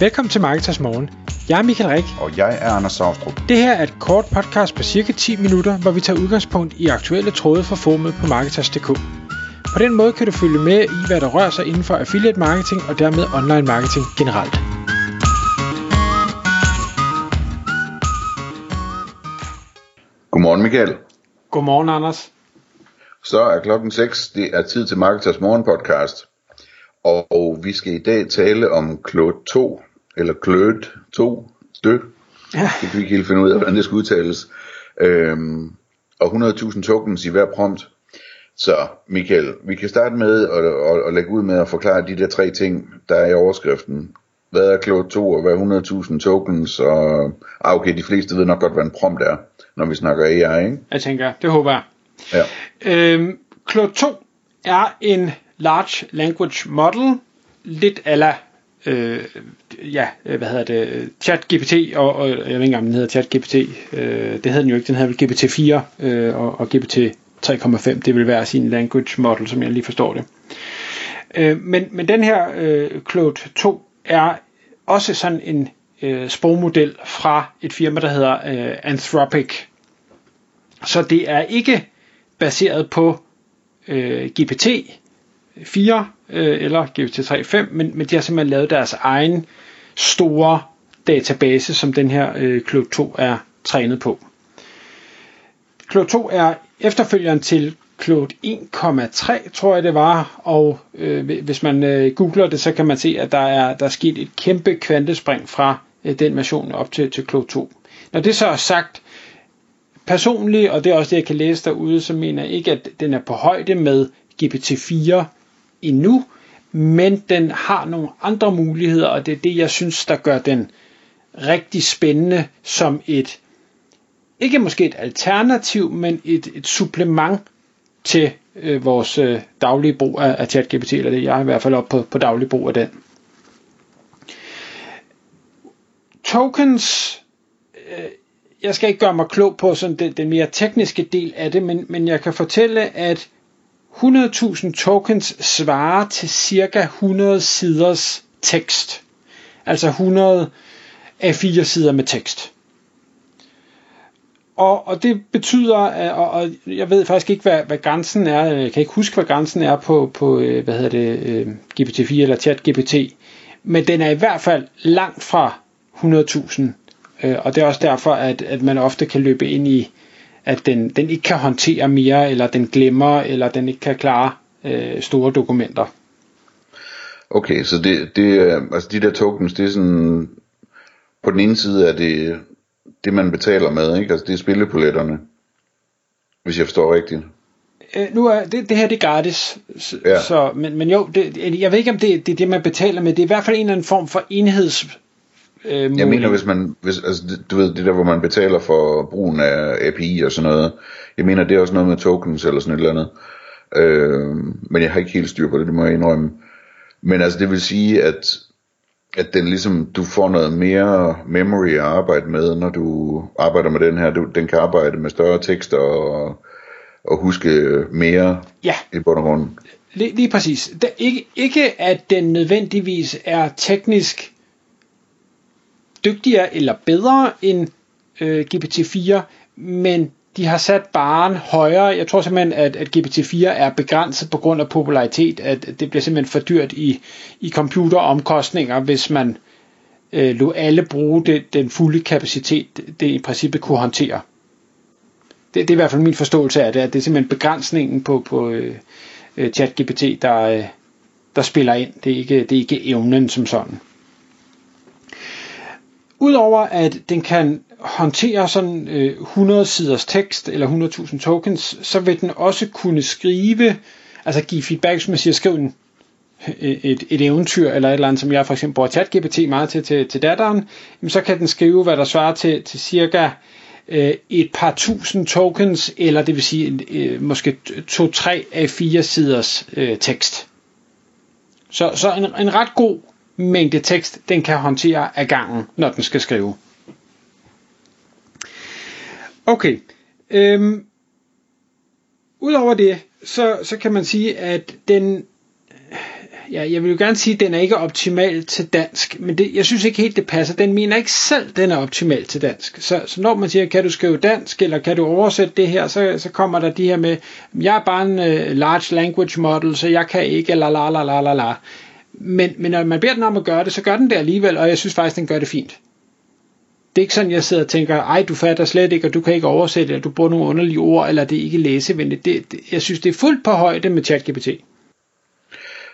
Velkommen til Marketers Morgen. Jeg er Michael Rik. Og jeg er Anders Saustrup. Det her er et kort podcast på cirka 10 minutter, hvor vi tager udgangspunkt i aktuelle tråde fra formet på Marketers.dk. På den måde kan du følge med i, hvad der rører sig inden for affiliate marketing og dermed online marketing generelt. Godmorgen Michael. Godmorgen Anders. Så er klokken 6. Det er tid til Marketers Morgen podcast. Og vi skal i dag tale om Claude 2, eller Claude 2, dø. Ja. Det kan vi ikke helt finde ud af, hvordan det skal udtales. Øhm, og 100.000 tokens i hver prompt. Så Michael, vi kan starte med at, at, at lægge ud med at forklare de der tre ting, der er i overskriften. Hvad er Claude 2, og hvad er 100.000 tokens? Og, ah, okay, de fleste ved nok godt, hvad en prompt er, når vi snakker AI, ikke? Jeg tænker, det håber jeg. Ja. Øhm, Claude 2 er en large language model, lidt ala øh, ja, øh, hvad hedder det, ChatGPT, og, og jeg ved ikke engang, om den hedder ChatGPT, øh, det hedder den jo ikke, den hedder vel GPT-4 øh, og, og GPT 3,5, det vil være sin language model, som jeg lige forstår det. Øh, men, men den her øh, Claude 2 er også sådan en øh, sprogmodel fra et firma, der hedder øh, Anthropic. Så det er ikke baseret på øh, GPT 4 øh, eller GPT 3.5, men, men de har simpelthen lavet deres egen store database, som den her øh, Claude 2 er trænet på. Claude 2 er efterfølgeren til Claude 1,3, tror jeg det var, og øh, hvis man øh, googler det, så kan man se, at der er, der er sket et kæmpe kvantespring fra øh, den version op til, til Claude 2. Når det så er sagt, personligt, og det er også det, jeg kan læse derude, så mener jeg ikke, at den er på højde med GPT-4 endnu, men den har nogle andre muligheder, og det er det, jeg synes, der gør den rigtig spændende som et, ikke måske et alternativ, men et, et supplement til øh, vores øh, daglige brug af, af ChatGPT, eller det jeg er i hvert fald op på, på daglig brug af den. Tokens, øh, jeg skal ikke gøre mig klog på sådan den, den mere tekniske del af det, men, men jeg kan fortælle, at 100.000 tokens svarer til cirka 100 siders tekst. Altså 100 af 4 sider med tekst. Og, og det betyder, og, og jeg ved faktisk ikke, hvad, hvad grænsen er, jeg kan ikke huske, hvad grænsen er på, på øh, hvad hedder det, øh, GPT-4 eller ChatGPT, men den er i hvert fald langt fra 100.000, øh, og det er også derfor, at, at man ofte kan løbe ind i, at den, den ikke kan håndtere mere, eller den glemmer, eller den ikke kan klare øh, store dokumenter. Okay, så det, det, altså de der tokens, det er sådan, på den ene side er det det, man betaler med, ikke? Altså det er spillepoletterne, hvis jeg forstår rigtigt. Øh, nu er det, det her det er gratis, så, ja. så, men, men jo, det, jeg ved ikke om det, det er det, man betaler med, det er i hvert fald en eller anden form for enheds øh, Jeg mener, hvis man, hvis, altså, du ved, det der, hvor man betaler for brugen af API og sådan noget, jeg mener, det er også noget med tokens eller sådan et eller andet. Øh, men jeg har ikke helt styr på det, det må jeg indrømme. Men altså, det vil sige, at, at den ligesom, du får noget mere memory at arbejde med, når du arbejder med den her. Du, den kan arbejde med større tekster og, og huske mere ja. i bund og grund. Lige, lige præcis. Det, ikke, ikke at den nødvendigvis er teknisk dygtigere eller bedre end øh, GPT-4, men de har sat baren højere. Jeg tror simpelthen, at, at GPT-4 er begrænset på grund af popularitet, at det bliver simpelthen for dyrt i, i computeromkostninger, hvis man øh, lå alle bruge det, den fulde kapacitet, det i princippet kunne håndtere. Det, det er i hvert fald min forståelse af det, at det er simpelthen begrænsningen på, på øh, øh ChatGPT, der, øh, der spiller ind. Det er, ikke, det er ikke evnen som sådan. Udover at den kan håndtere sådan øh, 100 siders tekst eller 100.000 tokens, så vil den også kunne skrive, altså give feedback, som man siger, skriv en, øh, et, et eventyr eller et eller andet, som jeg for eksempel bruger ChatGPT meget til, til, til datteren, jamen så kan den skrive, hvad der svarer til, til cirka øh, et par tusind tokens, eller det vil sige øh, måske to-tre af fire siders øh, tekst. Så, så en, en ret god mængde tekst, den kan håndtere af gangen, når den skal skrive. Okay. Øhm, Udover det, så, så kan man sige, at den, ja, jeg vil jo gerne sige, at den er ikke optimal til dansk, men det, jeg synes ikke helt, det passer. Den mener ikke selv, den er optimal til dansk. Så, så når man siger, kan du skrive dansk, eller kan du oversætte det her, så, så kommer der de her med, jeg er bare en uh, large language model, så jeg kan ikke, la la la la la la. Men, men når man beder den om at gøre det, så gør den det alligevel, og jeg synes faktisk, den gør det fint. Det er ikke sådan, jeg sidder og tænker, ej, du fatter slet ikke, og du kan ikke oversætte, eller du bruger nogle underlige ord, eller det er ikke læsevenligt. Det, det, jeg synes, det er fuldt på højde med ChatGPT.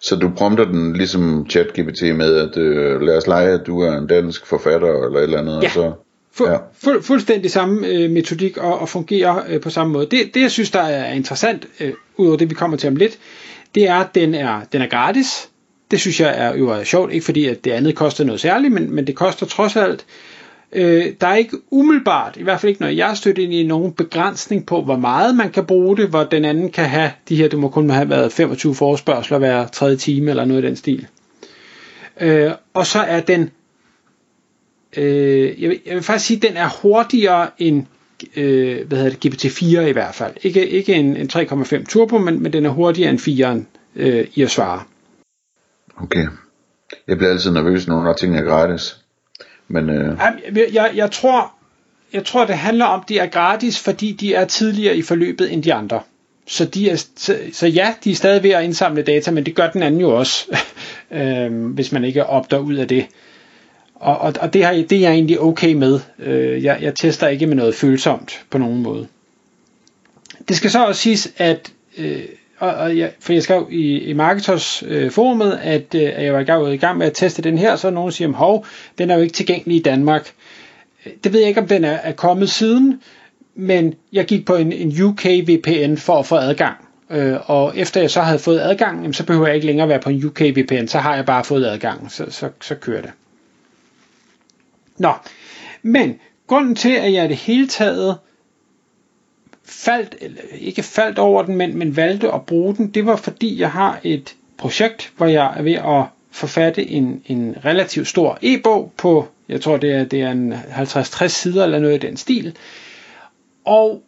Så du prompter den ligesom ChatGPT med, at øh, lad os lege, at du er en dansk forfatter, eller et eller andet, ja. og så... Fu- ja. fu- fuldstændig samme øh, metodik og, og fungerer øh, på samme måde. Det, det jeg synes der er interessant, øh, udover det vi kommer til om lidt, det er, at den er, den er gratis. Det synes jeg er jo er sjovt, ikke fordi at det andet koster noget særligt, men, men det koster trods alt. Øh, der er ikke umiddelbart, i hvert fald ikke når jeg er stødt ind i nogen begrænsning på, hvor meget man kan bruge det, hvor den anden kan have de her, det må kun have været 25 forespørgseler hver tredje time eller noget i den stil. Øh, og så er den, øh, jeg, vil, jeg vil faktisk sige, den er hurtigere end øh, hvad hedder det, GPT-4 i hvert fald. Ikke, ikke en, en 3,5 turbo, men, men den er hurtigere end 4'eren øh, i at svare. Okay. Jeg bliver altid nervøs, når ting er gratis. Men, øh... jeg, jeg, jeg, tror, jeg tror, det handler om, at de er gratis, fordi de er tidligere i forløbet end de andre. Så, de er, så, så ja, de er stadig ved at indsamle data, men det gør den anden jo også, øh, hvis man ikke opdager ud af det. Og, og, og det, har, det er jeg egentlig okay med. Øh, jeg, jeg tester ikke med noget følsomt på nogen måde. Det skal så også siges, at øh, og, og jeg, for jeg skrev i, i Marketers øh, forumet, at, øh, at jeg var i gang, i gang med at teste den her, så nogen siger, hov, den er jo ikke tilgængelig i Danmark. Øh, det ved jeg ikke, om den er, er kommet siden, men jeg gik på en, en UK VPN for at få adgang. Øh, og efter jeg så havde fået adgang, jamen, så behøver jeg ikke længere være på en UK VPN, så har jeg bare fået adgang, så, så, så kører det. Nå, men grunden til, at jeg i det hele taget faldt, eller ikke faldt over den, men, men valgte at bruge den, det var fordi jeg har et projekt, hvor jeg er ved at forfatte en, en relativt stor e-bog på, jeg tror det er, det er en 50-60 sider eller noget i den stil. Og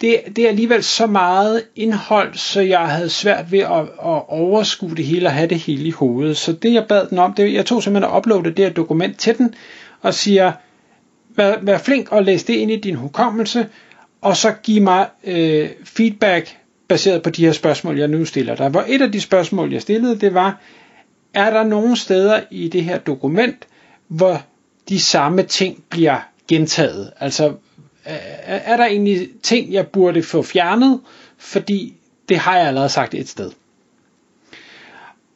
det, det er alligevel så meget indhold, så jeg havde svært ved at, at overskue det hele og have det hele i hovedet. Så det jeg bad den om, det, jeg tog simpelthen og uploadede det her dokument til den, og siger, vær, vær flink og læs det ind i din hukommelse, og så give mig øh, feedback baseret på de her spørgsmål, jeg nu stiller dig. Hvor et af de spørgsmål, jeg stillede, det var, er der nogle steder i det her dokument, hvor de samme ting bliver gentaget? Altså, øh, er der egentlig ting, jeg burde få fjernet, fordi det har jeg allerede sagt et sted.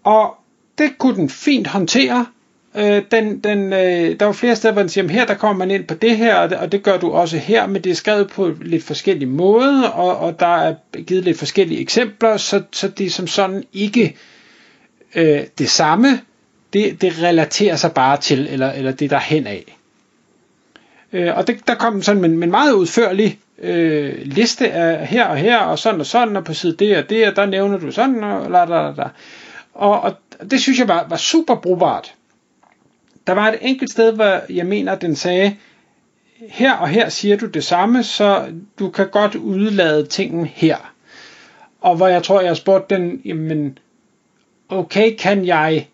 Og det kunne den fint håndtere, Øh, den, den, øh, der var flere steder, hvor den siger, her der kommer man ind på det her, og det, og det gør du også her, men det er skrevet på lidt forskellige måder, og, og der er givet lidt forskellige eksempler, så, så det er som sådan ikke øh, det samme, det, det relaterer sig bare til, eller, eller det der hen af. Øh, og det, der kom sådan en, en meget udførlig øh, liste af her og her, og sådan og sådan, og på side det og det, og der nævner du sådan, og la, la, la. Og, og det synes jeg var, var super brugbart. Der var et enkelt sted, hvor jeg mener, den sagde, her og her siger du det samme, så du kan godt udlade tingen her. Og hvor jeg tror, jeg spurgte den, jamen, okay, kan jeg,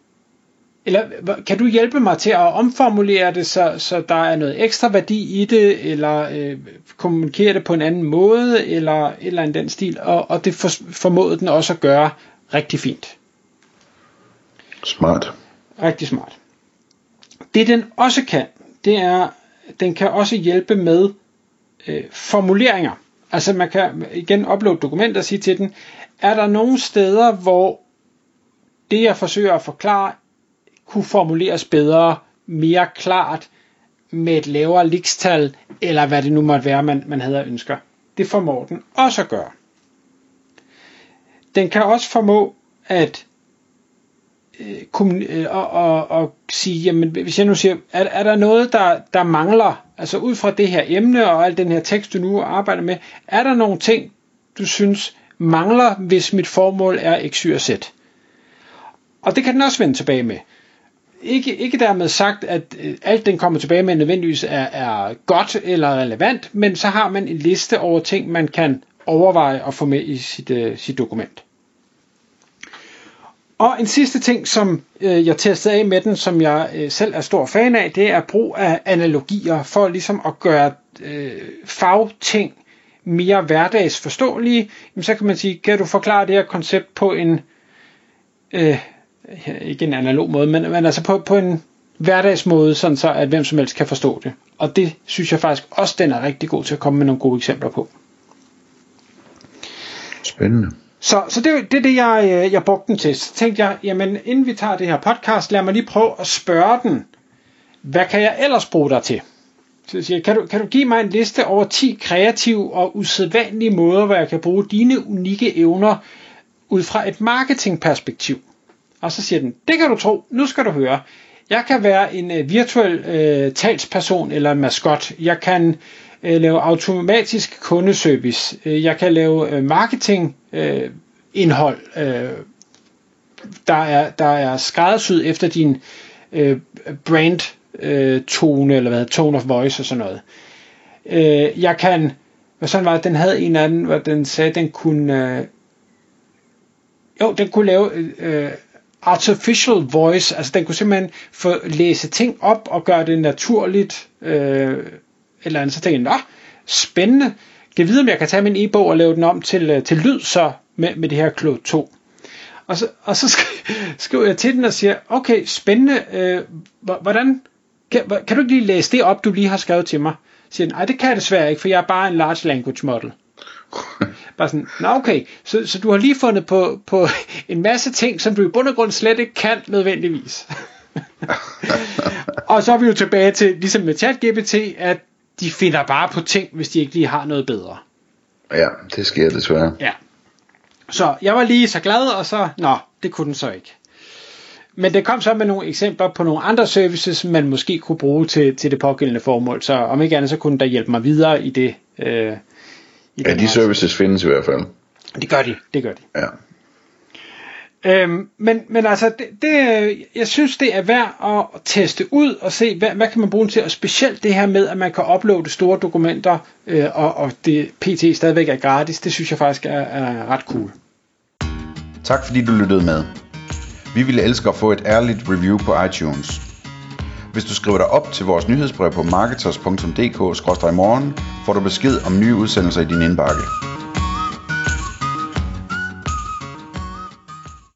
eller kan du hjælpe mig til at omformulere det, så, så der er noget ekstra værdi i det, eller øh, kommunikere det på en anden måde, eller eller en den stil, og, og det for, formåede den også at gøre rigtig fint. Smart. Rigtig smart. Det den også kan, det er, den kan også hjælpe med øh, formuleringer. Altså man kan igen uploade dokumenter og sige til den, er der nogle steder, hvor det jeg forsøger at forklare, kunne formuleres bedre, mere klart, med et lavere likstal, eller hvad det nu måtte være, man, man havde ønsker. Det formår den også at gøre. Den kan også formå at Øh, øh, og, og, og sige, jamen hvis jeg nu siger, er, er der noget, der, der mangler, altså ud fra det her emne og al den her tekst, du nu arbejder med, er der nogle ting, du synes mangler, hvis mit formål er x, y og z? Og det kan den også vende tilbage med. Ikke, ikke dermed sagt, at øh, alt den kommer tilbage med nødvendigvis er, er godt eller relevant, men så har man en liste over ting, man kan overveje at få med i sit, uh, sit dokument. Og en sidste ting, som øh, jeg testede af med den, som jeg øh, selv er stor fan af, det er brug af analogier for ligesom at gøre øh, fagting mere hverdagsforståelige. Jamen, så kan man sige, kan du forklare det her koncept på en, øh, ikke en analog måde, men, men altså på, på en hverdagsmåde, sådan så at hvem som helst kan forstå det. Og det synes jeg faktisk også, den er rigtig god til at komme med nogle gode eksempler på. Spændende. Så, så det, det er det, jeg, øh, jeg brugte den til. Så tænkte jeg, jamen inden vi tager det her podcast, lad mig lige prøve at spørge den, hvad kan jeg ellers bruge dig til? Så jeg siger, kan du, kan du give mig en liste over 10 kreative og usædvanlige måder, hvor jeg kan bruge dine unikke evner ud fra et marketingperspektiv? Og så siger den, det kan du tro, nu skal du høre. Jeg kan være en øh, virtuel øh, talsperson eller en maskot. Jeg kan øh, lave automatisk kundeservice. Øh, jeg kan lave øh, marketing øh, indhold, øh, der, er, der er skræddersyet efter din øh, brand øh, tone, eller hvad tone of voice og sådan noget. Øh, jeg kan, hvad sådan var den havde en anden, hvor den sagde, den kunne, øh, jo, den kunne lave øh, artificial voice, altså den kunne simpelthen få læse ting op og gøre det naturligt, øh, eller andet, så tænkte jeg, nå, spændende, kan vide, om jeg kan tage min e-bog og lave den om til, øh, til lyd så med, med det her Claude 2. Og så, og så skriver jeg til den og siger, okay, spændende, øh, hvordan, kan, kan du ikke lige læse det op, du lige har skrevet til mig? Så siger den, nej, det kan jeg desværre ikke, for jeg er bare en large language model. Bare sådan, nå okay, så, så du har lige fundet på, på en masse ting, som du i bund og grund slet ikke kan nødvendigvis. og så er vi jo tilbage til, ligesom med ChatGPT, at de finder bare på ting, hvis de ikke lige har noget bedre. Ja, det sker desværre. Ja. Så jeg var lige så glad, og så, nå, det kunne den så ikke. Men det kom så med nogle eksempler på nogle andre services, man måske kunne bruge til, til det pågældende formål. Så om ikke andet, så kunne der hjælpe mig videre i det, øh, ja, de services findes i hvert fald. Det gør de, det gør de. Ja. Øhm, men, men altså, det, det, jeg synes, det er værd at teste ud og se, hvad, hvad kan man bruge den til, og specielt det her med, at man kan uploade store dokumenter, øh, og, og det PT stadigvæk er gratis, det synes jeg faktisk er, er ret cool. Tak fordi du lyttede med. Vi ville elske at få et ærligt review på iTunes. Hvis du skriver dig op til vores nyhedsbrev på marketers.dk-morgen, får du besked om nye udsendelser i din indbakke.